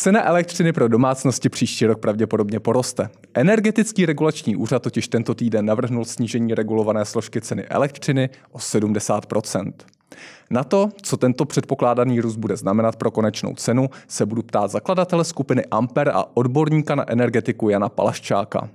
Cena elektřiny pro domácnosti příští rok pravděpodobně poroste. Energetický regulační úřad totiž tento týden navrhnul snížení regulované složky ceny elektřiny o 70% na to, co tento předpokládaný růst bude znamenat pro konečnou cenu, se budu ptát zakladatele skupiny Amper a odborníka na energetiku Jana Palaščáka.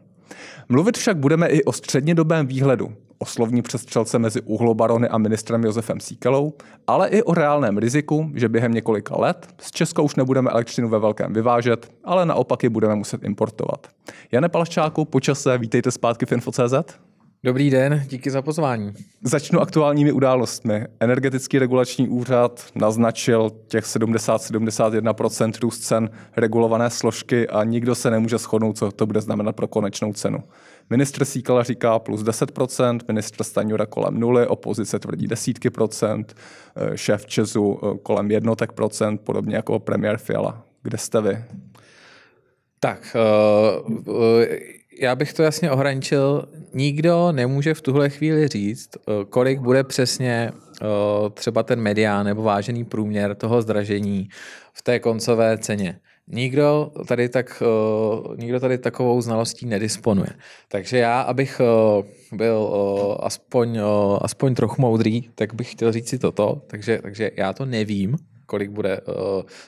Mluvit však budeme i o střednědobém výhledu, o slovní přestřelce mezi uhlobarony a ministrem Josefem Síkelou, ale i o reálném riziku, že během několika let z Česka už nebudeme elektřinu ve velkém vyvážet, ale naopak ji budeme muset importovat. Jane Palaščáku, počase, vítejte zpátky v Info.cz. Dobrý den, díky za pozvání. Začnu aktuálními událostmi. Energetický regulační úřad naznačil těch 70-71% růst cen regulované složky a nikdo se nemůže shodnout, co to bude znamenat pro konečnou cenu. Ministr Síkala říká plus 10%, ministr Staňura kolem nuly, opozice tvrdí desítky procent, eh, šéf Česu eh, kolem jednotek procent, podobně jako premiér Fiala. Kde jste vy? Tak, uh, uh, já bych to jasně ohraničil. Nikdo nemůže v tuhle chvíli říct, kolik bude přesně třeba ten medián nebo vážený průměr toho zdražení v té koncové ceně. Nikdo tady, tak, eh, nikdo tady takovou znalostí nedisponuje. Takže já, abych byl aspoň, aspoň trochu moudrý, tak bych chtěl říct si toto. Takže, takže já to nevím, kolik bude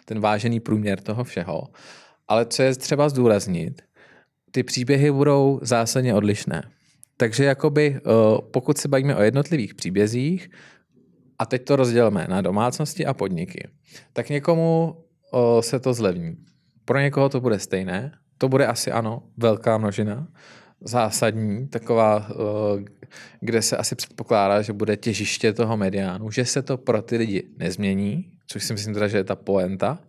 ten vážený průměr toho všeho. Ale co je třeba zdůraznit, ty příběhy budou zásadně odlišné. Takže jakoby, eh, pokud se bavíme o jednotlivých příbězích, a teď to rozdělíme na domácnosti a podniky, tak někomu eh, se to zlevní. Pro někoho to bude stejné, to bude asi ano, velká množina, zásadní, taková, kde se asi předpokládá, že bude těžiště toho mediánu, že se to pro ty lidi nezmění, což si myslím teda, že je ta poenta,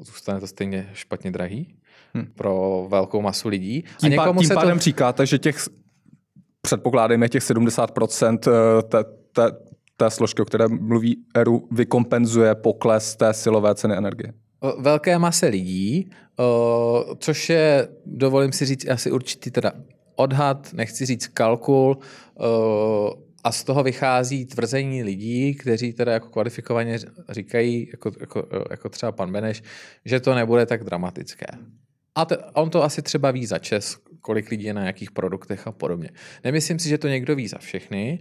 zůstane to stejně špatně drahý, hmm. pro velkou masu lidí. Tím, a někomu tím se pádem to... říkáte, že těch, předpokládejme těch 70% eh, té, té, složky, o které mluví ERU, vykompenzuje pokles té silové ceny energie. Velké mase lidí, což je, dovolím si říct, asi určitý teda odhad, nechci říct kalkul, a z toho vychází tvrzení lidí, kteří teda jako kvalifikovaně říkají, jako, jako, jako třeba pan Beneš, že to nebude tak dramatické. A te, on to asi třeba ví za čes, kolik lidí je na jakých produktech a podobně. Nemyslím si, že to někdo ví za všechny,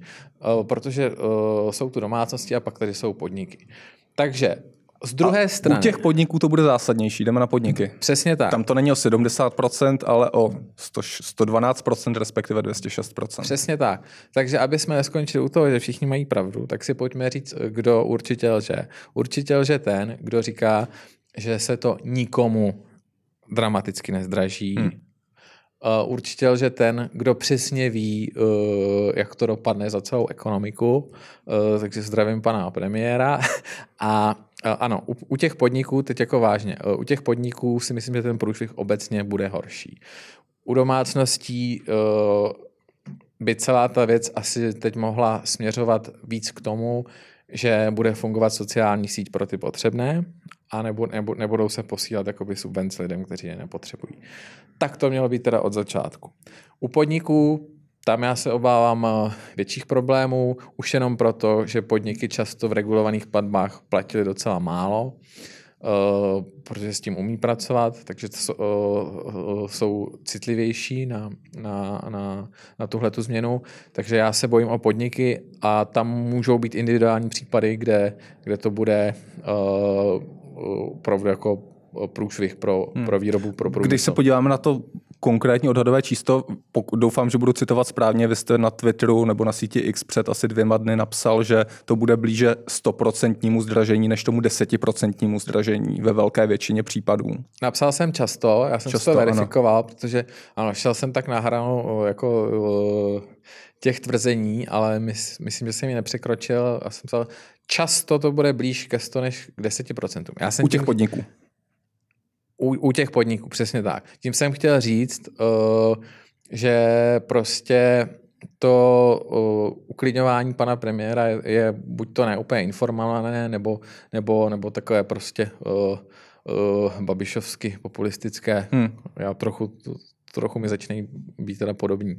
uh, protože uh, jsou tu domácnosti a pak tady jsou podniky. Takže z druhé a strany. U těch podniků to bude zásadnější, jdeme na podniky. Přesně tak. Tam to není o 70%, ale o 100, 112%, respektive 206%. Přesně tak. Takže aby jsme neskončili u toho, že všichni mají pravdu, tak si pojďme říct, kdo určitě lže. Určitě lže ten, kdo říká, že se to nikomu dramaticky nezdraží. Hmm. Uh, určitě že ten, kdo přesně ví, uh, jak to dopadne za celou ekonomiku, uh, takže zdravím pana premiéra. A ano, u, u těch podniků, teď jako vážně, u těch podniků si myslím, že ten průšvih obecně bude horší. U domácností by celá ta věc asi teď mohla směřovat víc k tomu, že bude fungovat sociální síť pro ty potřebné a nebo, nebo, nebudou se posílat jakoby subvence lidem, kteří je nepotřebují. Tak to mělo být teda od začátku. U podniků tam já se obávám eh, větších problémů, už jenom proto, že podniky často v regulovaných platbách platily docela málo, uh, protože s tím umí pracovat, takže to, jsou citlivější na, na, na, na tuhle tu změnu. Takže já se bojím o podniky a tam můžou být individuální případy, kde, kde to bude opravdu jako průšvih pro, hmm. pro výrobu, pro průmysl. Když se podíváme na to konkrétní odhadové číslo, doufám, že budu citovat správně, vy jste na Twitteru nebo na síti X před asi dvěma dny napsal, že to bude blíže 100% zdražení než tomu 10% zdražení ve velké většině případů. Napsal jsem často, já jsem často, to verifikoval, ano. protože ano, šel jsem tak na hranu jako těch tvrzení, ale mys, myslím, že jsem ji nepřekročil. Já jsem psal, často to bude blíž ke 100 než k 10%. Já jsem u těch tím, podniků. U, u těch podniků, přesně tak. Tím jsem chtěl říct, uh, že prostě to uh, uklidňování pana premiéra je, je buď to neúplně informované, nebo, nebo, nebo takové prostě uh, uh, babišovsky populistické. Hmm. Já trochu trochu mi začínají být teda podobní.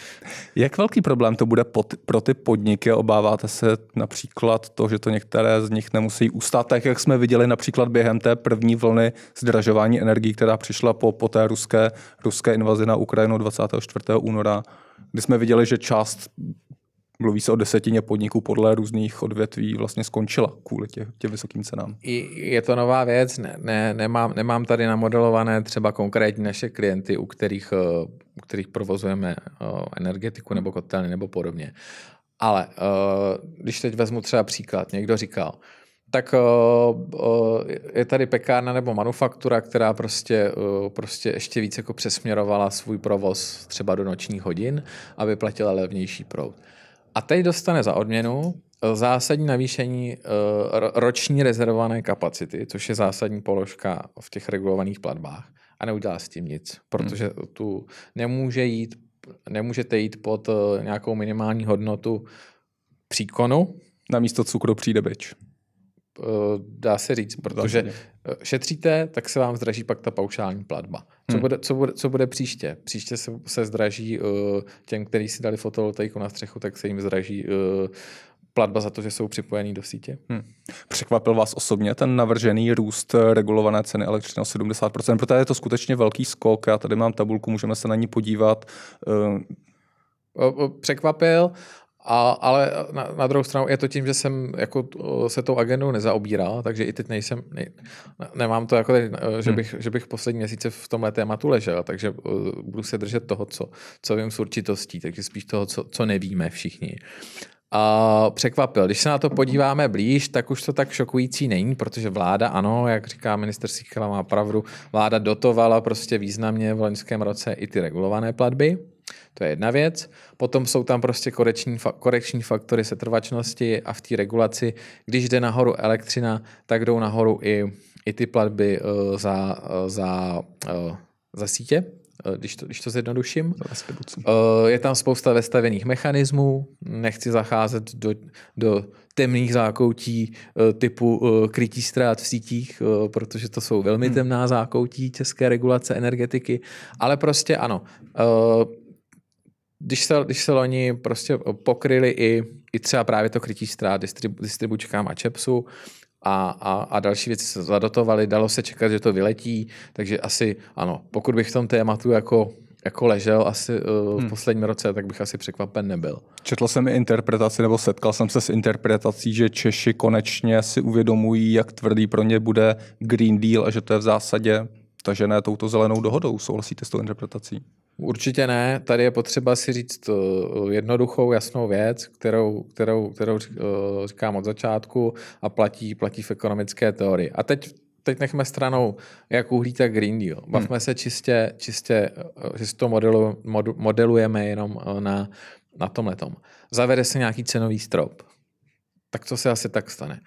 Jak velký problém to bude pro ty podniky? Obáváte se například to, že to některé z nich nemusí ustát, tak jak jsme viděli například během té první vlny zdražování energií, která přišla po, po té ruské, ruské invazi na Ukrajinu 24. února, kdy jsme viděli, že část mluví se o desetině podniků podle různých odvětví vlastně skončila kvůli tě, těm vysokým cenám. Je to nová věc, ne, ne, nemám, nemám tady namodelované třeba konkrétní naše klienty, u kterých, eh, u kterých provozujeme eh, energetiku nebo kotelny nebo podobně. Ale eh, když teď vezmu třeba příklad, někdo říkal, tak je tady pekárna nebo manufaktura, která prostě, prostě ještě víc jako přesměrovala svůj provoz třeba do nočních hodin, aby platila levnější proud. A teď dostane za odměnu eh, zásadní navýšení eh, roční rezervované kapacity, což je zásadní položka v těch regulovaných platbách a neudělá s tím nic, protože hmm. tu nemůže jít, nemůžete jít pod eh, nějakou minimální hodnotu příkonu. Na místo cukru přijde byč. Dá se říct, protože šetříte, tak se vám zdraží pak ta paušální platba. Co, hmm. bude, co, bude, co bude příště? Příště se, se zdraží uh, těm, kteří si dali fotovoltaiku na střechu, tak se jim zdraží uh, platba za to, že jsou připojení do sítě. Hmm. Překvapil vás osobně ten navržený růst regulované ceny elektřiny o 70%, protože je to skutečně velký skok. Já tady mám tabulku, můžeme se na ní podívat. Uh... Překvapil a, ale na, na druhou stranu je to tím, že jsem jako se tou agendou nezaobíral, takže i teď nejsem, ne, nemám to jako, teď, že, hmm. bych, že bych poslední měsíce v tomhle tématu ležel, takže uh, budu se držet toho, co, co vím s určitostí, takže spíš toho, co, co nevíme všichni. A překvapil. Když se na to podíváme blíž, tak už to tak šokující není, protože vláda, ano, jak říká minister Sikala, má pravdu, vláda dotovala prostě významně v loňském roce i ty regulované platby, to je jedna věc. Potom jsou tam prostě korekční, korekční faktory setrvačnosti a v té regulaci, když jde nahoru elektřina, tak jdou nahoru i, i ty platby uh, za, uh, za, uh, za sítě, když to, když to zjednoduším. Je tam spousta vestavených mechanismů, nechci zacházet do, do temných zákoutí typu krytí ztrát v sítích, protože to jsou velmi hmm. temná zákoutí české regulace energetiky, ale prostě ano, když se, když se loni prostě pokryli i, i třeba právě to krytí ztrát distribu, distribučkám a čepsu a, a, a další věci se zadotovaly, dalo se čekat, že to vyletí, takže asi ano, pokud bych v tom tématu jako jako ležel asi uh, hmm. v posledním roce, tak bych asi překvapen nebyl. Četl jsem i interpretaci, nebo setkal jsem se s interpretací, že Češi konečně si uvědomují, jak tvrdý pro ně bude Green Deal a že to je v zásadě tažené touto zelenou dohodou. Souhlasíte s tou interpretací? Určitě ne. Tady je potřeba si říct eh, jednoduchou, jasnou věc, kterou, kterou, kterou eh, říkám od začátku a platí, platí v ekonomické teorii. A teď teď nechme stranou jak uhlí, tak Green Deal. Hmm. Bavme hmm. se čistě, čistě, eh, že si to modelu, mod, modelujeme jenom na, na tom letom. Zavede se nějaký cenový strop. Tak co se asi tak stane?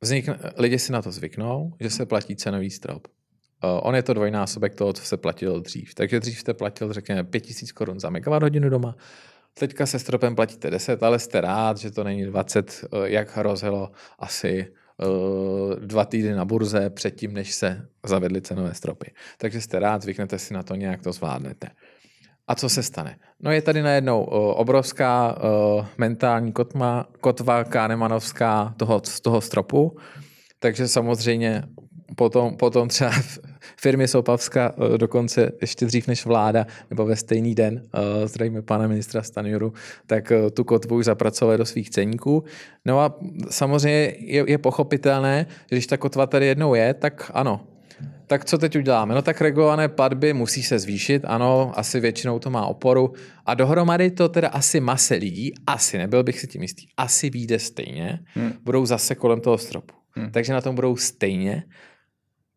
Vznikne, lidi si na to zvyknou, že se platí cenový strop. Uh, on je to dvojnásobek toho, co se platilo dřív. Takže dřív jste platil, řekněme, 5000 korun za megawatt hodinu doma, teďka se stropem platíte 10, ale jste rád, že to není 20, uh, jak hrozilo asi uh, dva týdny na burze předtím, než se zavedly cenové stropy. Takže jste rád, zvyknete si na to, nějak to zvládnete. A co se stane? No je tady najednou obrovská mentální kotma, kotva Kahnemanovská toho, toho stropu, takže samozřejmě potom, potom třeba firmy Sopavska eh, dokonce ještě dřív než vláda, nebo ve stejný den, eh, zdravíme pana ministra Stanjuru, tak eh, tu kotvu už zapracovali do svých ceníků. No a samozřejmě je, je pochopitelné, že když ta kotva tady jednou je, tak ano, tak co teď uděláme? No tak regulované platby musí se zvýšit, ano, asi většinou to má oporu a dohromady to teda asi mase lidí, asi, nebyl bych si tím jistý, asi vyjde stejně, hmm. budou zase kolem toho stropu. Hmm. Takže na tom budou stejně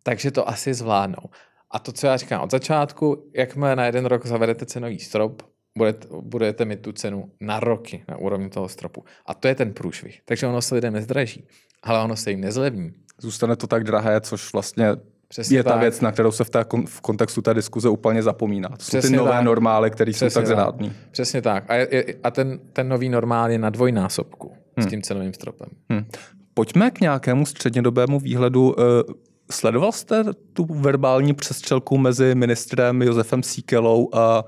takže to asi zvládnou. A to, co já říkám od začátku, jakmile na jeden rok zavedete cenový strop, budete, budete mít tu cenu na roky na úrovni toho stropu. A to je ten průšvih. Takže ono se lidem nezdraží, ale ono se jim nezlevní. Zůstane to tak drahé, což vlastně Přesně je ta tak. věc, na kterou se v, té, v kontextu té diskuze úplně zapomíná. To Přesně jsou ty nové tak. normály, které jsou tak zrádný. Přesně tak. A, je, a ten, ten nový normál je na dvojnásobku hmm. s tím cenovým stropem. Hmm. Pojďme k nějakému střednědobému výhledu. Sledoval jste tu verbální přestřelku mezi ministrem Josefem Síkelou a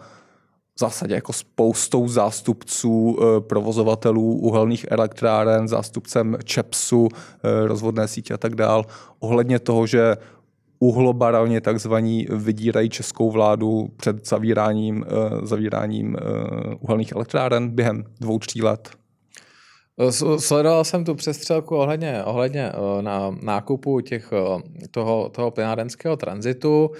v zásadě jako spoustou zástupců eh, provozovatelů uhelných elektráren, zástupcem ČEPSu, eh, rozvodné sítě a tak dál, ohledně toho, že uhlobaroni takzvaní vydírají českou vládu před zavíráním, eh, zavíráním uhelných elektráren během dvou, tří let. Sledoval jsem tu přestřelku ohledně, ohledně na nákupu těch, toho, toho plynárenského tranzitu.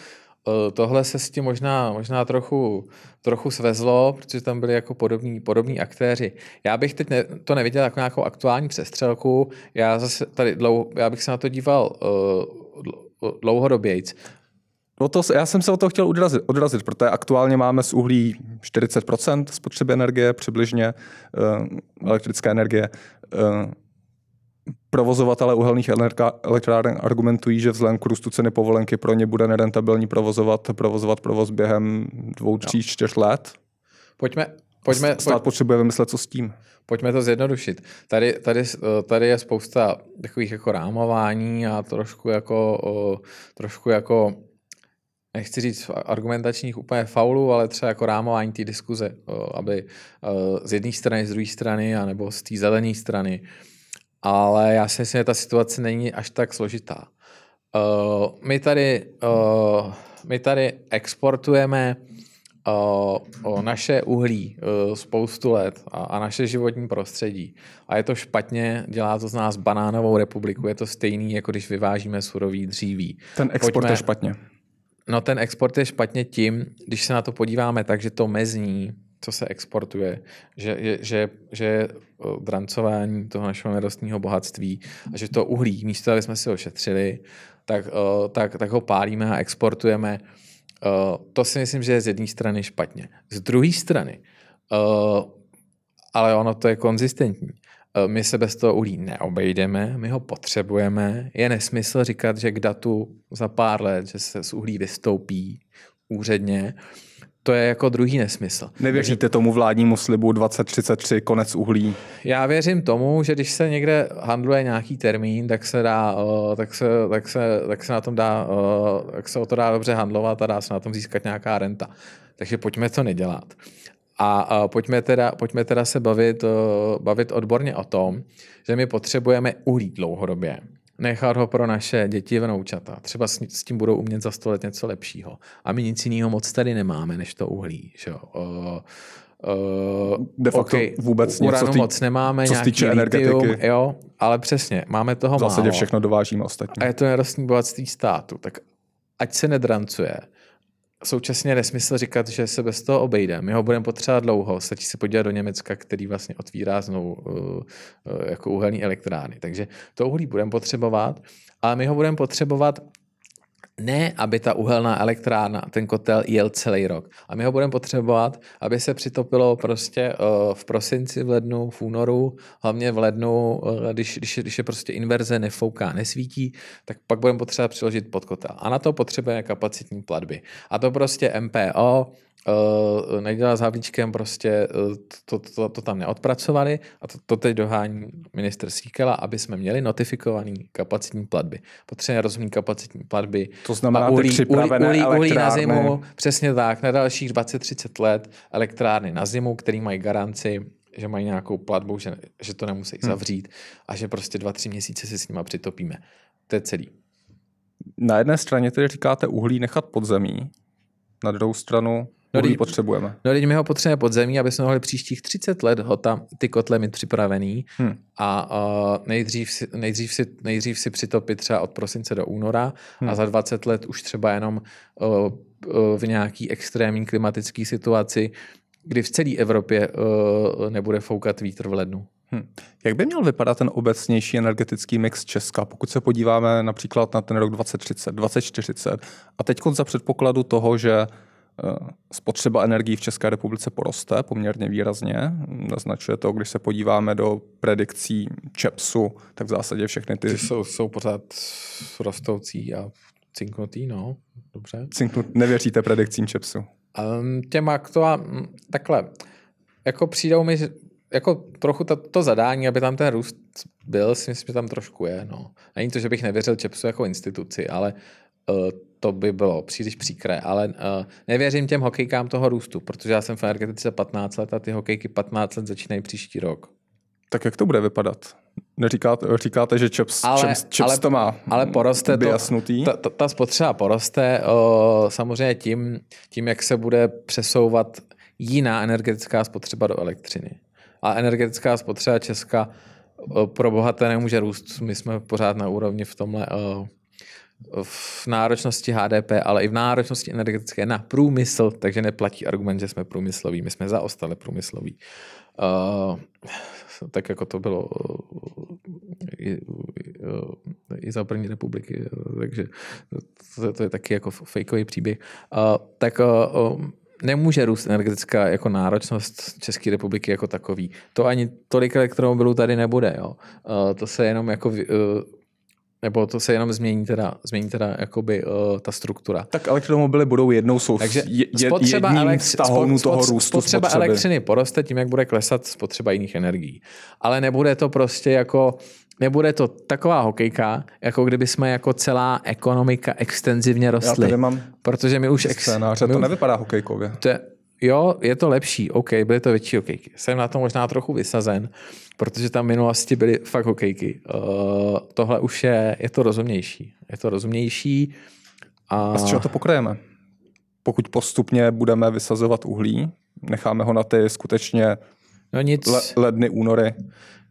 Tohle se s tím možná, možná trochu, trochu svezlo, protože tam byli jako podobní, podobní aktéři. Já bych teď ne, to neviděl jako nějakou aktuální přestřelku, já zase tady dlouho, já bych se na to díval uh, dlouhodobějc. No to, já jsem se o to chtěl odrazit, odrazit, protože aktuálně máme z uhlí 40% spotřeby energie, přibližně uh, elektrické energie. Uh, Provozovatele uhelných elektráren argumentují, že vzhledem k růstu ceny povolenky pro ně bude nerentabilní provozovat, provozovat provoz během dvou, tří, čtyř let. Pojďme, pojďme, Stát pojď, potřebuje vymyslet, co s tím. Pojďme to zjednodušit. Tady, tady, tady je spousta takových jako rámování a trošku jako, trošku jako nechci říct argumentačních úplně faulů, ale třeba jako rámování té diskuze, aby z jedné strany, z druhé strany, anebo z té zelené strany, ale já si myslím, že ta situace není až tak složitá. Uh, my, tady, my tady exportujeme naše uhlí uh, spoustu let a, a naše životní prostředí. A je to špatně, dělá to z nás banánovou republiku. Je to stejný, jako když vyvážíme surový dříví. Ten export Pojďme, je špatně. No ten export je špatně tím, když se na to podíváme tak, že to mezní co se exportuje, že, je, že, že je drancování toho našeho nerostního bohatství a že to uhlí, místo aby jsme si ho šetřili, tak, tak, tak ho pálíme a exportujeme. To si myslím, že je z jedné strany špatně. Z druhé strany, ale ono to je konzistentní, my se bez toho uhlí neobejdeme, my ho potřebujeme. Je nesmysl říkat, že k datu za pár let, že se z uhlí vystoupí úředně, to je jako druhý nesmysl. Nevěříte Takže... tomu vládnímu slibu 2033 konec uhlí? Já věřím tomu, že když se někde handluje nějaký termín, tak se dá, tak se, tak se, tak se na tom dá, tak se o to dá dobře handlovat a dá se na tom získat nějaká renta. Takže pojďme to nedělat. A, pojďme, teda, pojďme teda se bavit, bavit odborně o tom, že my potřebujeme uhlí dlouhodobě nechat ho pro naše děti vnoučata. Třeba s, s tím budou umět za sto let něco lepšího. A my nic jiného moc tady nemáme, než to uhlí. Že? Uh, uh, De facto okay, vůbec nic, moc nemáme, co nějaký týče energetiky. Litium, jo, ale přesně, máme toho v zásadě málo. všechno dovážíme ostatní. A je to nerostní bohatství státu, tak ať se nedrancuje, současně nesmysl říkat, že se bez toho obejde. My ho budeme potřebovat dlouho. Stačí se podívat do Německa, který vlastně otvírá znovu uh, jako uhelní elektrárny. Takže to uhlí budeme potřebovat, ale my ho budeme potřebovat ne, aby ta uhelná elektrárna, ten kotel jel celý rok. A my ho budeme potřebovat, aby se přitopilo prostě uh, v prosinci, v lednu, v únoru, hlavně v lednu, uh, když, když, když je prostě inverze nefouká, nesvítí, tak pak budeme potřebovat přiložit pod kotel. A na to potřebujeme kapacitní platby. A to prostě MPO, uh, nedělá s Havlíčkem, prostě uh, to, to, to, to tam neodpracovali a to, to teď dohání minister Síkela, aby jsme měli notifikovaný kapacitní platby. Potřebujeme rozumný kapacitní platby. To znamená a uhlí, připravené uhlí, uhlí, uhlí na zimu, přesně tak, na dalších 20-30 let elektrárny na zimu, který mají garanci, že mají nějakou platbu, že, že to nemusí hmm. zavřít a že prostě dva, tři měsíce si s nima přitopíme. To je celý. Na jedné straně tedy říkáte uhlí nechat pod zemí, na druhou stranu No, když potřebujeme. No, teď my ho potřebujeme pod zemí, aby jsme mohli příštích 30 let ho tam, ty kotle mít připravený hmm. a uh, nejdřív, si, nejdřív, si, nejdřív si přitopit třeba od prosince do února hmm. a za 20 let už třeba jenom uh, uh, v nějaký extrémní klimatické situaci, kdy v celé Evropě uh, nebude foukat vítr v lednu. Hmm. Jak by měl vypadat ten obecnější energetický mix Česka, pokud se podíváme například na ten rok 2030, 2040 a teď za předpokladu toho, že spotřeba energií v České republice poroste poměrně výrazně. Naznačuje to, když se podíváme do predikcí ČEPSu, tak v zásadě všechny ty... ty jsou, jsou pořád rostoucí a cinknutý, no, dobře. Cinknut, nevěříte predikcím ČEPSu? Um, těm aktuál, takhle, jako přijdou mi jako trochu to, to zadání, aby tam ten růst byl, si myslím, že tam trošku je. No. Není to, že bych nevěřil Čepsu jako instituci, ale uh, to by bylo příliš příkré, ale uh, nevěřím těm hokejkám toho růstu, protože já jsem v energetice 15 let a ty hokejky 15 let začínají příští rok. Tak jak to bude vypadat? Neříkáte, říkáte, že Chaps, ale, Chaps, Chaps ale, to má ale poroste jasnutý? To, ta, ta spotřeba poroste o, samozřejmě tím, tím, jak se bude přesouvat jiná energetická spotřeba do elektřiny. A energetická spotřeba Česka o, pro bohaté nemůže růst. My jsme pořád na úrovni v tomhle o, v náročnosti HDP, ale i v náročnosti energetické na průmysl, takže neplatí argument, že jsme průmysloví. My jsme zaostali průmysloví. Uh, tak jako to bylo i, i, i za první republiky, takže to, to je taky jako fejkový příběh. Uh, tak uh, nemůže růst energetická jako náročnost České republiky jako takový. To ani tolik elektromobilů tady nebude. Jo. Uh, to se jenom jako uh, nebo to se jenom změní teda, změní teda jakoby uh, ta struktura. Tak elektromobily budou jednou jsou Takže je, spotřeba jedním elektři- spot, toho růstu spotřeba spotřeby. elektřiny poroste tím, jak bude klesat spotřeba jiných energií. Ale nebude to prostě jako nebude to taková hokejka, jako kdyby jsme jako celá ekonomika extenzivně rostli. Já tady mám protože my už... Ex, scénáře, my to už, nevypadá hokejkově. To je, jo, je to lepší, OK, byly to větší hokejky. Jsem na to možná trochu vysazen, protože tam v minulosti byly fakt hokejky. Uh, tohle už je, je to rozumnější. Je to rozumnější. A, a z čeho to pokrajeme? Pokud postupně budeme vysazovat uhlí, necháme ho na ty skutečně no nic. Le, ledny, únory.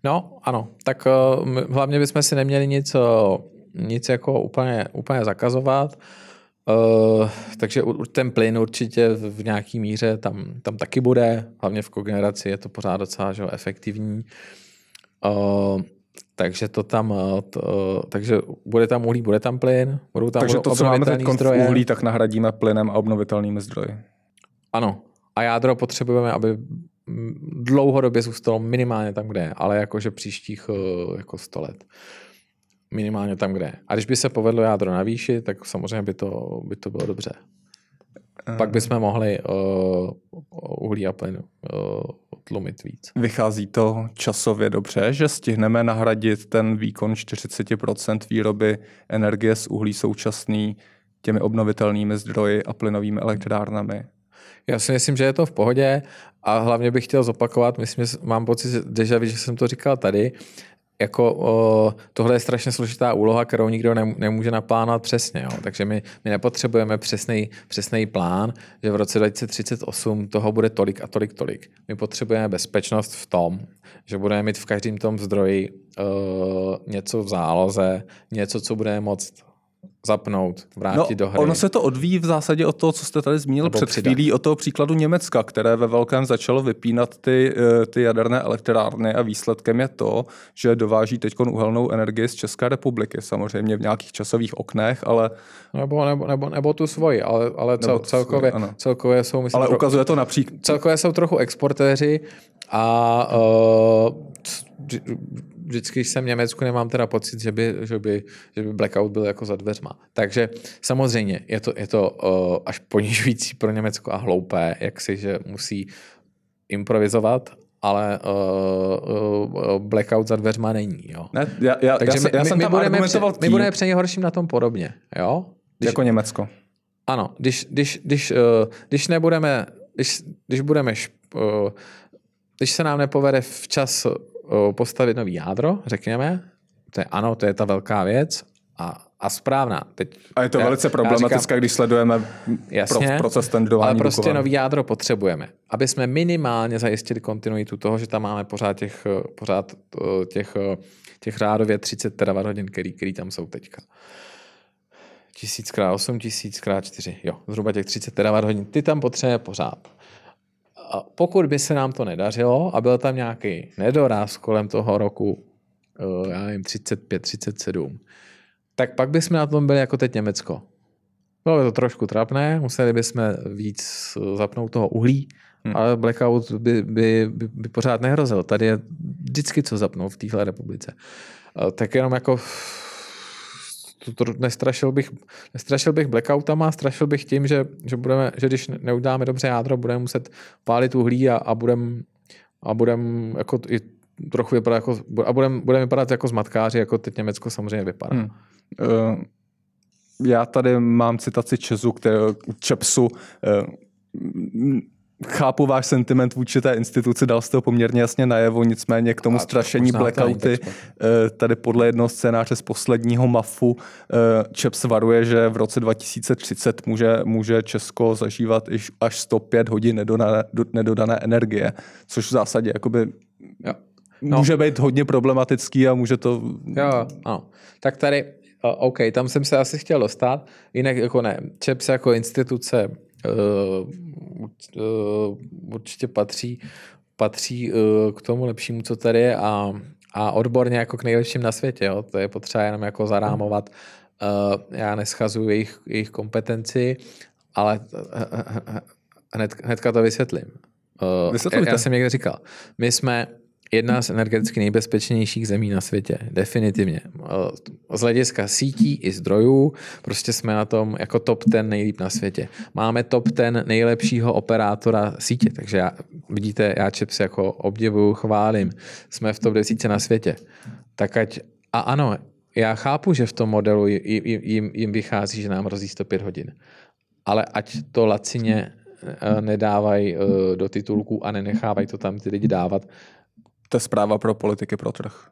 No, ano. Tak uh, hlavně bychom si neměli nic, uh, nic jako úplně, úplně zakazovat. Uh, takže ten plyn určitě v nějaký míře tam, tam taky bude, hlavně v kogeneraci je to pořád docela že, efektivní. Uh, takže to tam, to, takže bude tam uhlí, bude tam plyn, budou tam Takže to, co máme teď zdroje. v uhlí, tak nahradíme plynem a obnovitelnými zdroji. Ano. A jádro potřebujeme, aby dlouhodobě zůstalo minimálně tam, kde je, ale jakože příštích jako 100 let minimálně tam, kde je. A když by se povedlo jádro navýšit, tak samozřejmě by to, by to bylo dobře. Uh, Pak bychom mohli uh, uhlí a plyn uh, tlumit víc. Vychází to časově dobře, že stihneme nahradit ten výkon 40% výroby energie z uhlí současný těmi obnovitelnými zdroji a plynovými elektrárnami? Já si myslím, že je to v pohodě a hlavně bych chtěl zopakovat, myslím, že mám pocit, že, že jsem to říkal tady, jako o, tohle je strašně složitá úloha, kterou nikdo nemůže naplánovat přesně. Jo. Takže my, my nepotřebujeme přesný, přesný plán, že v roce 2038 toho bude tolik a tolik, tolik. My potřebujeme bezpečnost v tom, že budeme mít v každém tom zdroji uh, něco v záloze, něco, co budeme moct zapnout, vrátit no, do hry. Ono se to odvíjí v zásadě od toho, co jste tady zmínil Nebo před přidat. chvílí, od toho příkladu Německa, které ve velkém začalo vypínat ty, eh, ty jaderné elektrárny a výsledkem je to, že dováží teď uhelnou energii z České republiky. Samozřejmě v nějakých časových oknech, ale... Nebo, nebo, nebo, nebo tu svoji, ale, ale cel, celkově, svoji, celkově jsou... Myslím, ale ukazuje to například... Celkově jsou trochu exportéři a uh, vždycky, když jsem v Německu, nemám teda pocit, že by, že by, že by blackout byl jako za dveřma. Takže samozřejmě je to, je to uh, až ponižující pro Německo a hloupé, jak si, že musí improvizovat, ale uh, uh, blackout za dveřma není. Jo. Ne, já, já, Takže já, my, já jsem my, tam budeme, pře, my budeme při horším na tom podobně. Jo? Když, jako Německo. Ano, když, když, když, uh, když nebudeme, když, když budeme, šp, uh, když se nám nepovede včas postavit nový jádro, řekněme, to je ano, to je ta velká věc a, a správná. Teď, a je to já, velice problematické, říkám, když sledujeme jasně, proces tendrování. Ale prostě nový jádro potřebujeme, aby jsme minimálně zajistili kontinuitu toho, že tam máme pořád těch, pořád těch, těch řádově 30 terawatt který, který tam jsou teďka. 1000x8, 1000x4, jo, zhruba těch 30 terawatt ty tam potřebujeme pořád. A pokud by se nám to nedařilo a byl tam nějaký nedoraz kolem toho roku, eh, já nevím, 35, 37, tak pak bychom na tom byli jako teď Německo. Bylo by to trošku trapné, museli bychom víc zapnout toho uhlí, hmm. ale blackout by, by, by, by pořád nehrozil. Tady je vždycky co zapnout v téhle republice. Eh, tak jenom jako to, to nestrašil, bych, nestrašil bych blackoutama, strašil bych tím, že, že, budeme, že když neuděláme dobře jádro, budeme muset pálit uhlí a, a budeme a budeme jako i trochu vypadat jako, a budeme budem vypadat jako zmatkáři, jako teď Německo samozřejmě vypadá. Hmm. Uh, já tady mám citaci Česu, které, Čepsu, uh, chápu váš sentiment vůči té instituci, dal jste to poměrně jasně najevo, nicméně k tomu a strašení blackouty eh, tady podle jednoho scénáře z posledního MAFu ČEPS varuje, že v roce 2030 může, může Česko zažívat až 105 hodin nedodané, nedodané energie, což v zásadě jakoby jo. No. může být hodně problematický a může to... Jo, ano. Tak tady, OK, tam jsem se asi chtěl dostat, jinak jako ne, ČEPS jako instituce určitě patří, patří uh, k tomu lepšímu, co tady je a, a odborně jako k nejlepším na světě. Jo. To je potřeba jenom jako zarámovat. Uh, já neschazuju jejich, jejich kompetenci, ale hned, hnedka to vysvětlím. Uh, já jsem někde říkal, my jsme jedna z energeticky nejbezpečnějších zemí na světě, definitivně. Z hlediska sítí i zdrojů, prostě jsme na tom jako top ten nejlíp na světě. Máme top ten nejlepšího operátora sítě, takže já, vidíte, já Čips jako obdivuju, chválím. Jsme v top 10 na světě. Tak ať, a ano, já chápu, že v tom modelu jim, jim vychází, že nám hrozí 105 hodin. Ale ať to lacině eh, nedávají eh, do titulků a nenechávají to tam ty lidi dávat, to je zpráva pro politiky pro trh.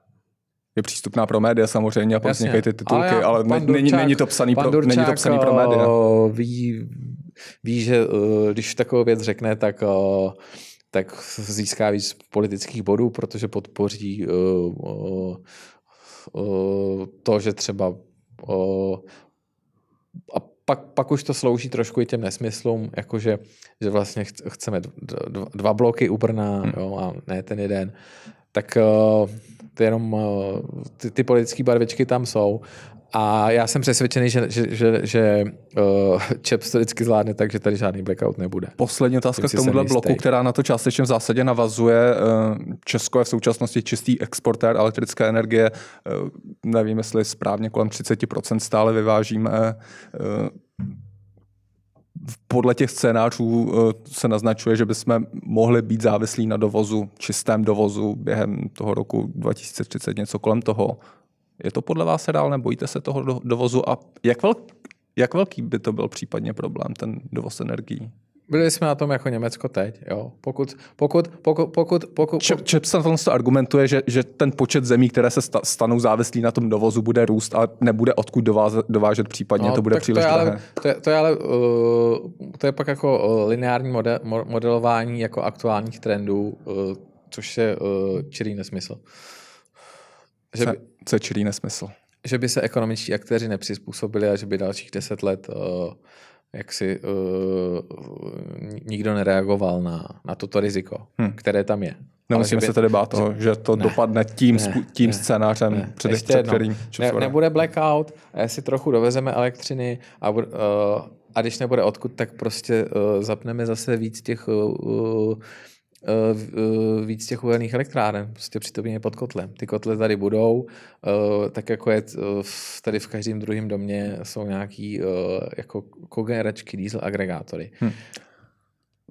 Je přístupná pro média samozřejmě a pak vznikají ty titulky, ale, ale Durčák, není, není, to psaný pro, Durčák, není to psaný pro média. Ví, ví, že když takovou věc řekne, tak tak získá víc politických bodů, protože podpoří to, že třeba a pak, pak už to slouží trošku i těm nesmyslům, jakože že vlastně chceme dva bloky u Brna hmm. jo, a ne ten jeden. Tak uh, to jenom uh, ty, ty politické barvičky tam jsou a já jsem přesvědčený, že, že, že, že uh, ČEPS to vždycky zvládne tak, že tady žádný blackout nebude. Poslední otázka k tomuhle bloku, která na to částečně v zásadě navazuje. Česko je v současnosti čistý exportér elektrické energie. Nevím, jestli správně kolem 30% stále vyvážíme podle těch scénářů se naznačuje, že bychom mohli být závislí na dovozu, čistém dovozu během toho roku 2030, něco kolem toho. Je to podle vás reálné? Nebojíte se toho dovozu? A jak, velk, jak velký by to byl případně problém, ten dovoz energií? Byli jsme na tom jako Německo teď, jo. Pokud, pokud, pokud, pokud, pokud... Čep, Čep se to argumentuje, že, že ten počet zemí, které se stanou závislí na tom dovozu, bude růst a nebude odkud dovážet, dovážet případně, no, to bude příliš to je ale, to, je, to je ale, uh, to je pak jako uh, lineární model, modelování jako aktuálních trendů, uh, což je uh, čirý nesmysl. Že by, co je čirý nesmysl? Že by se ekonomičtí aktéři nepřizpůsobili a že by dalších deset let uh, jak si uh, nikdo nereagoval na, na toto riziko, hmm. které tam je. Nemusíme by... se tedy bát toho, že to ne, dopadne tím, ne, tím ne, scénářem, ne, před, před kterým ne, Nebude blackout, a jestli trochu dovezeme elektřiny a, uh, a když nebude odkud, tak prostě uh, zapneme zase víc těch uh, víc těch uhelných elektráren, prostě přitomně pod kotlem. Ty kotle tady budou, eh, tak jako je tady v každém druhém domě jsou nějaký jako kogeneračky, diesel agregátory. Hmm.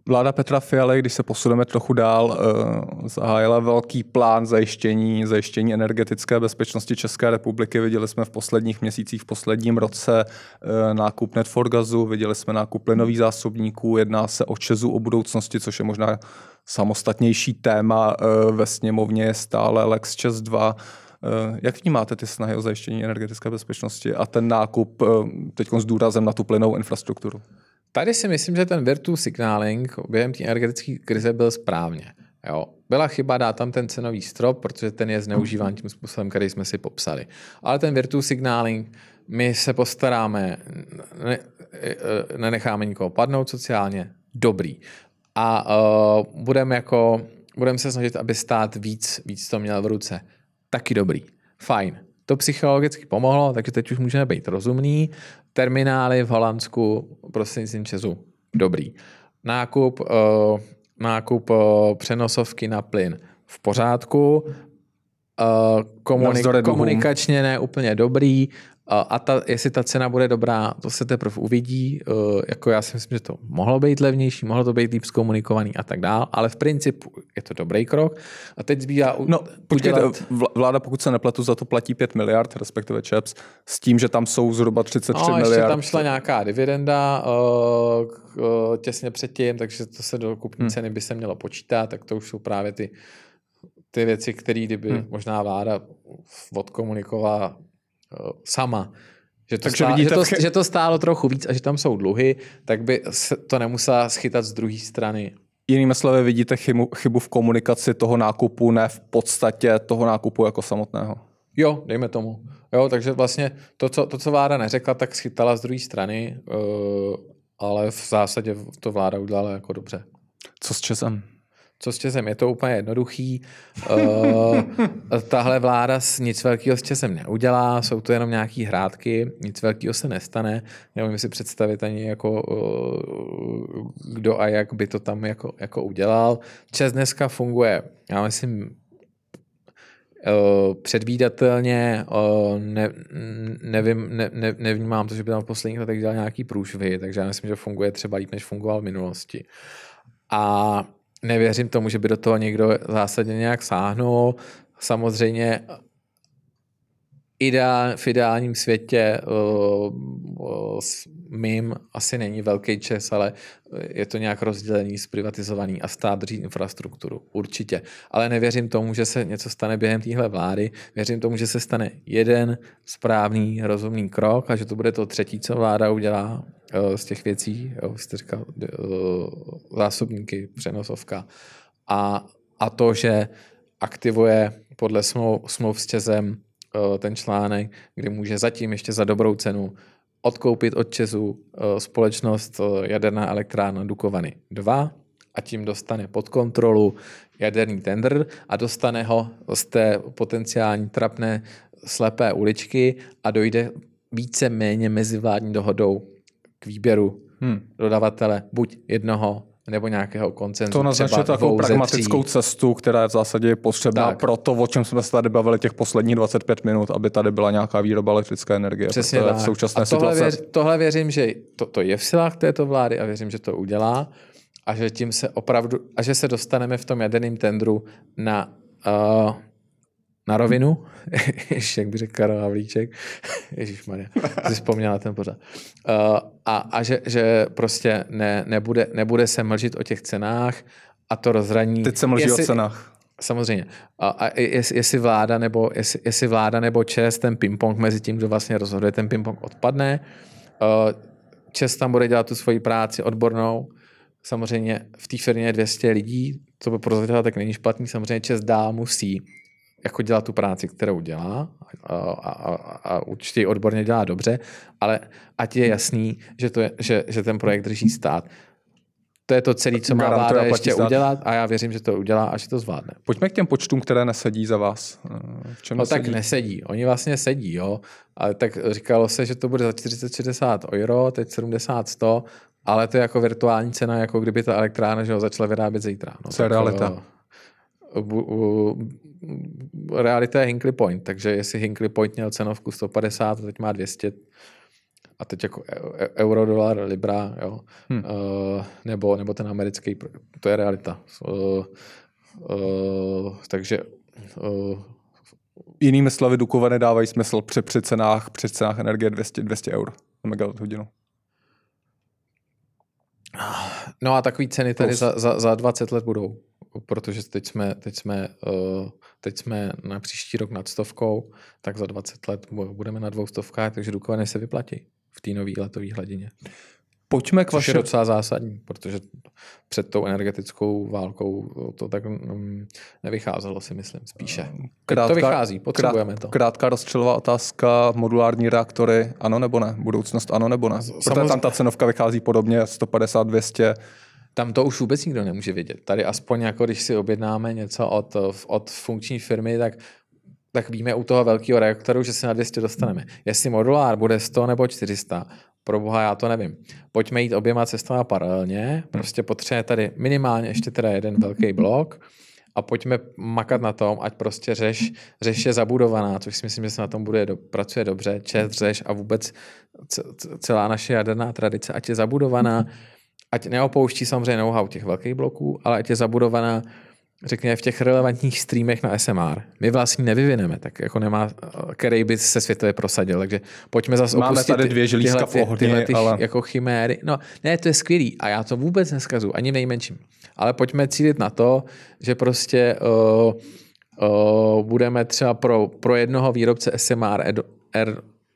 Vláda Petra Fialy, když se posuneme trochu dál, zahájila velký plán zajištění, zajištění energetické bezpečnosti České republiky. Viděli jsme v posledních měsících, v posledním roce nákup Netforgazu, viděli jsme nákup plynových zásobníků, jedná se o Česu, o budoucnosti, což je možná samostatnější téma eh, ve sněmovně je stále Lex 6 2. Eh, jak vnímáte ty snahy o zajištění energetické bezpečnosti a ten nákup eh, teď s důrazem na tu plynou infrastrukturu? Tady si myslím, že ten virtual signaling během té energetické krize byl správně. Jo. Byla chyba dát tam ten cenový strop, protože ten je zneužíván tím způsobem, který jsme si popsali. Ale ten virtual signaling, my se postaráme, ne, nenecháme nikoho padnout sociálně, dobrý a uh, budeme jako, budeme se snažit, aby stát víc, víc to měl v ruce. Taky dobrý. Fajn. To psychologicky pomohlo, takže teď už můžeme být rozumný. Terminály v Holandsku prostřednictvím Česu. Dobrý. Nákup, uh, nákup uh, přenosovky na plyn v pořádku. Uh, komunik- komunikačně ne úplně dobrý, A, ta, jestli ta cena bude dobrá, to se teprve uvidí. Uh, jako já si myslím, že to mohlo být levnější, mohlo to být líp zkomunikovaný a tak dál, ale v principu je to dobrý krok. A teď zbývá No, počkejte, vláda, pokud se nepletu, za to platí 5 miliard, respektive ČEPS, s tím, že tam jsou zhruba 33 no, miliard. ještě tam šla nějaká dividenda uh, uh, těsně předtím, takže to se do kupní hmm. ceny by se mělo počítat, tak to už jsou právě ty, ty věci, které kdyby hmm. možná vláda odkomunikovala sama, že to, Takže stálo, vidíte, že, to, že to stálo trochu víc a že tam jsou dluhy, tak by se to nemusela schytat z druhé strany. Jinými slovy, vidíte chybu, chybu v komunikaci toho nákupu, ne v podstatě toho nákupu jako samotného. Jo, dejme tomu. Jo, takže vlastně to, co, to, co vláda neřekla, tak schytala z druhé strany, uh, ale v zásadě to vláda udělala jako dobře. Co s Česem? Co s Česem? Je to úplně jednoduchý. Uh, tahle vláda nic velkého s Česem neudělá, jsou to jenom nějaký hrádky, nic velkého se nestane. Nevím si představit ani jako uh, kdo a jak by to tam jako, jako udělal. Čes dneska funguje, já myslím, předvídatelně, ne, nevím, ne, ne, nevnímám to, že by tam v posledních letech dělal nějaký průšvy, takže já myslím, že funguje třeba líp, než fungoval v minulosti. A nevěřím tomu, že by do toho někdo zásadně nějak sáhnul. Samozřejmě ideál, v ideálním světě uh, mým asi není velký čes, ale je to nějak rozdělení, zprivatizovaný a stát drží infrastrukturu. Určitě. Ale nevěřím tomu, že se něco stane během téhle vlády. Věřím tomu, že se stane jeden správný, rozumný krok a že to bude to třetí, co vláda udělá z těch věcí, jo, jste říkal, zásobníky, přenosovka. A, a to, že aktivuje podle smlouv, smlouv s Čezem ten článek, kdy může zatím ještě za dobrou cenu odkoupit od Česu eh, společnost eh, jaderná elektrárna Dukovany 2 a tím dostane pod kontrolu jaderný tender a dostane ho z té potenciální trapné slepé uličky a dojde více méně mezivládní dohodou k výběru hmm. dodavatele buď jednoho nebo nějakého koncenzu. To naznačuje takovou pragmatickou tří. cestu, která je v zásadě potřebná tak. pro to, o čem jsme se tady bavili těch posledních 25 minut, aby tady byla nějaká výroba elektrické energie. Přesně tak. V současné a tohle, situace... věř, tohle věřím, že to, to je v silách této vlády a věřím, že to udělá a že tím se opravdu, a že se dostaneme v tom jaderném tendru na uh, na rovinu, jak by řekl Karel Havlíček, Ježíš Maria, si vzpomněl na ten pořád. Uh, a, a že, že prostě ne, nebude, nebude se mlžit o těch cenách a to rozhraní. Teď se mlží jestli, o cenách. Samozřejmě. A, a jestli, jestli, vláda nebo, jestli, jestli vláda nebo Čes, ten ping-pong mezi tím, kdo vlastně rozhoduje, ten ping-pong odpadne. Uh, Čes tam bude dělat tu svoji práci odbornou. Samozřejmě v té firmě je 200 lidí, to by pro tak není špatný. Samozřejmě Čes dál musí jako dělat tu práci, kterou dělá a, a, a určitě ji odborně dělá dobře, ale ať je jasný, že, to je, že, že ten projekt drží stát. To je to celé, co má vláda ještě stát. udělat a já věřím, že to udělá a že to zvládne. Pojďme k těm počtům, které nesedí za vás. V čem no nesedí? tak nesedí. Oni vlastně sedí, jo. Ale tak říkalo se, že to bude za 40-60 euro, teď 70-100, ale to je jako virtuální cena, jako kdyby ta elektrárna že ho začala vyrábět zítra. No, Co je realita? Jo, realita je Hinkley Point, takže jestli Hinkley Point měl cenovku 150 a teď má 200 a teď jako e, e, euro, dolar, libra, jo, hmm. uh, nebo, nebo ten americký, to je realita. Uh, uh, takže uh, Jinými slovy, Dukovany dávají smysl při, při, cenách, při cenách energie 200, 200 eur na megawatt hodinu. No a takové ceny tady za, za, za 20 let budou protože teď jsme, teď, jsme, uh, teď jsme na příští rok nad stovkou, tak za 20 let budeme na dvou stovkách, takže Dukovany se vyplatí v té nové letové hladině. Pojďme k vaše... je docela zásadní, protože před tou energetickou válkou to tak um, nevycházelo, si myslím, spíše. Krátká, to vychází, potřebujeme to. Krátká rozčelová otázka, modulární reaktory, ano nebo ne? Budoucnost ano nebo ne? Protože Samozřejmě... tam ta cenovka vychází podobně, 150, 200, tam to už vůbec nikdo nemůže vědět. Tady aspoň jako když si objednáme něco od, od funkční firmy, tak tak víme u toho velkého reaktoru, že se na 200 dostaneme. Jestli modulár bude 100 nebo 400, pro boha já to nevím. Pojďme jít oběma cestama paralelně, prostě potřebuje tady minimálně ještě teda jeden velký blok a pojďme makat na tom, ať prostě řeš, řeš je zabudovaná, což si myslím, že se na tom bude, do, pracuje dobře, čest, řeš a vůbec celá naše jaderná tradice, ať je zabudovaná, ať neopouští samozřejmě know-how těch velkých bloků, ale ať je zabudovaná řekněme, v těch relevantních streamech na SMR. My vlastně nevyvineme, tak jako nemá, který by se světově prosadil, takže pojďme zase Máme tady dvě želízka v ohni, tyhle ty, ale... jako chiméry. No, ne, to je skvělý a já to vůbec neskazu, ani nejmenším. Ale pojďme cílit na to, že prostě uh, uh, budeme třeba pro, pro jednoho výrobce SMR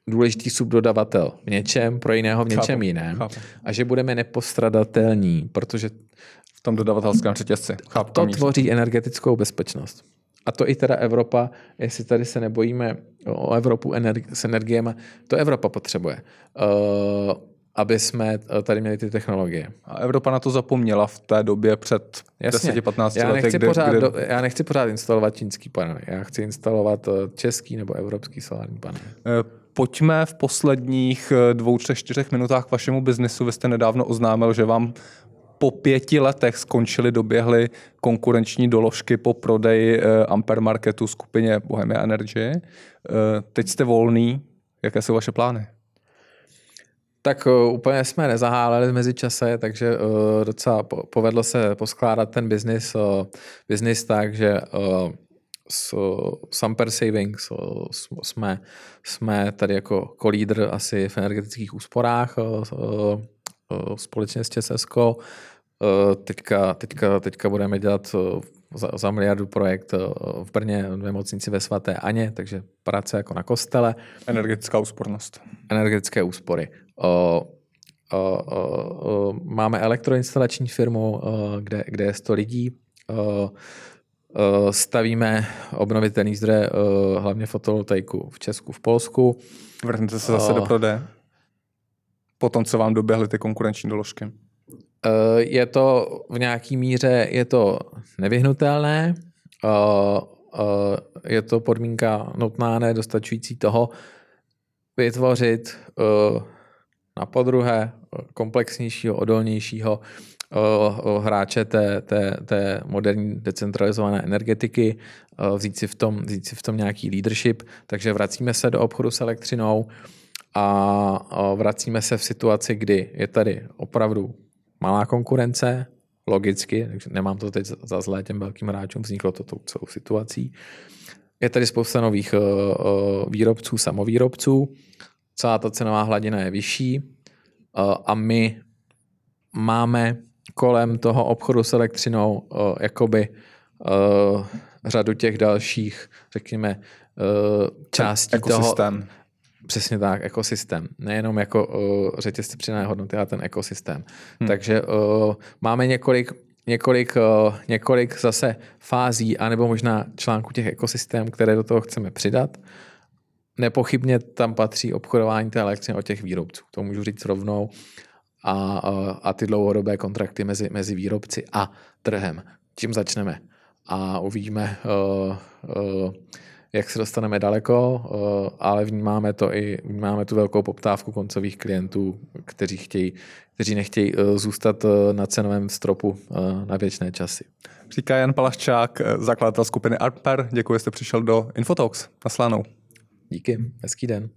důležitý subdodavatel v něčem, pro jiného v něčem chápu, jiném. Chápu. A že budeme nepostradatelní, protože v tom dodavatelském řetězci. Chápu, to tvoří energetickou bezpečnost. A to i teda Evropa, jestli tady se nebojíme o Evropu energi- s energiemi, to Evropa potřebuje, uh, aby jsme tady měli ty technologie. A Evropa na to zapomněla v té době před 10-15 lety. Kde, pořád kde... do, já nechci pořád instalovat čínský panel, já chci instalovat eh, český nebo evropský solární panel. Eh, pojďme v posledních dvou, třech, čtyřech minutách k vašemu biznesu. Vy jste nedávno oznámil, že vám po pěti letech skončily, doběhly konkurenční doložky po prodeji eh, Ampere Marketu skupině Bohemia Energy. Eh, teď jste volný. Jaké jsou vaše plány? Tak úplně jsme nezaháleli mezi čase, takže docela po, povedlo se poskládat ten biznis, biznis tak, že uh, s, s Amper Savings jsme, jsme tady jako kolídr asi v energetických úsporách uh, uh, společně s Českou. Eh, teďka, teďka, teďka budeme dělat eh, za, za miliardu projekt eh, v Brně v nemocnici ve svaté Aně, takže práce jako na kostele. Energetická úspornost. Energetické úspory. O, o, o, máme elektroinstalační firmu, kde, kde je 100 lidí. Stavíme obnovitelný zdroje, hlavně fotovoltaiku v Česku, v Polsku. Vrhnete se zase do prodeje? Po tom, co vám doběhly ty konkurenční doložky? Eh, je to v nějaký míře je to nevyhnutelné, eh, eh, je to podmínka nutná, nedostačující toho vytvořit na podruhé komplexnějšího, odolnějšího hráče té, té, té moderní decentralizované energetiky, vzít si, v tom, vzít si v tom nějaký leadership, takže vracíme se do obchodu s elektřinou a vracíme se v situaci, kdy je tady opravdu malá konkurence, logicky, takže nemám to teď za zlé těm velkým hráčům, vzniklo to tou celou situací. Je tady spousta nových výrobců, samovýrobců, celá ta cenová hladina je vyšší a my máme kolem toho obchodu s elektřinou uh, jakoby uh, řadu těch dalších, řekněme, uh, částí ekosystém. toho, Přesně tak, ekosystém. Nejenom jako uh, řetězce přidané hodnoty, ale ten ekosystém. Hmm. Takže uh, máme několik, několik, několik zase fází, anebo možná článků těch ekosystémů, které do toho chceme přidat. Nepochybně tam patří obchodování té elektřiny od těch výrobců. To můžu říct rovnou. A, a ty dlouhodobé kontrakty mezi, mezi výrobci a trhem. Čím začneme? A uvidíme, uh, uh, jak se dostaneme daleko, eh, ale vnímáme to i, vnímáme tu velkou poptávku koncových klientů, kteří, chtějí, kteří nechtějí eh, zůstat eh, na cenovém stropu na věčné časy. Říká Jan Palaščák, zakladatel skupiny Arper. Děkuji, že jste přišel do Infotalks. Naslánou. Díky, hezký den.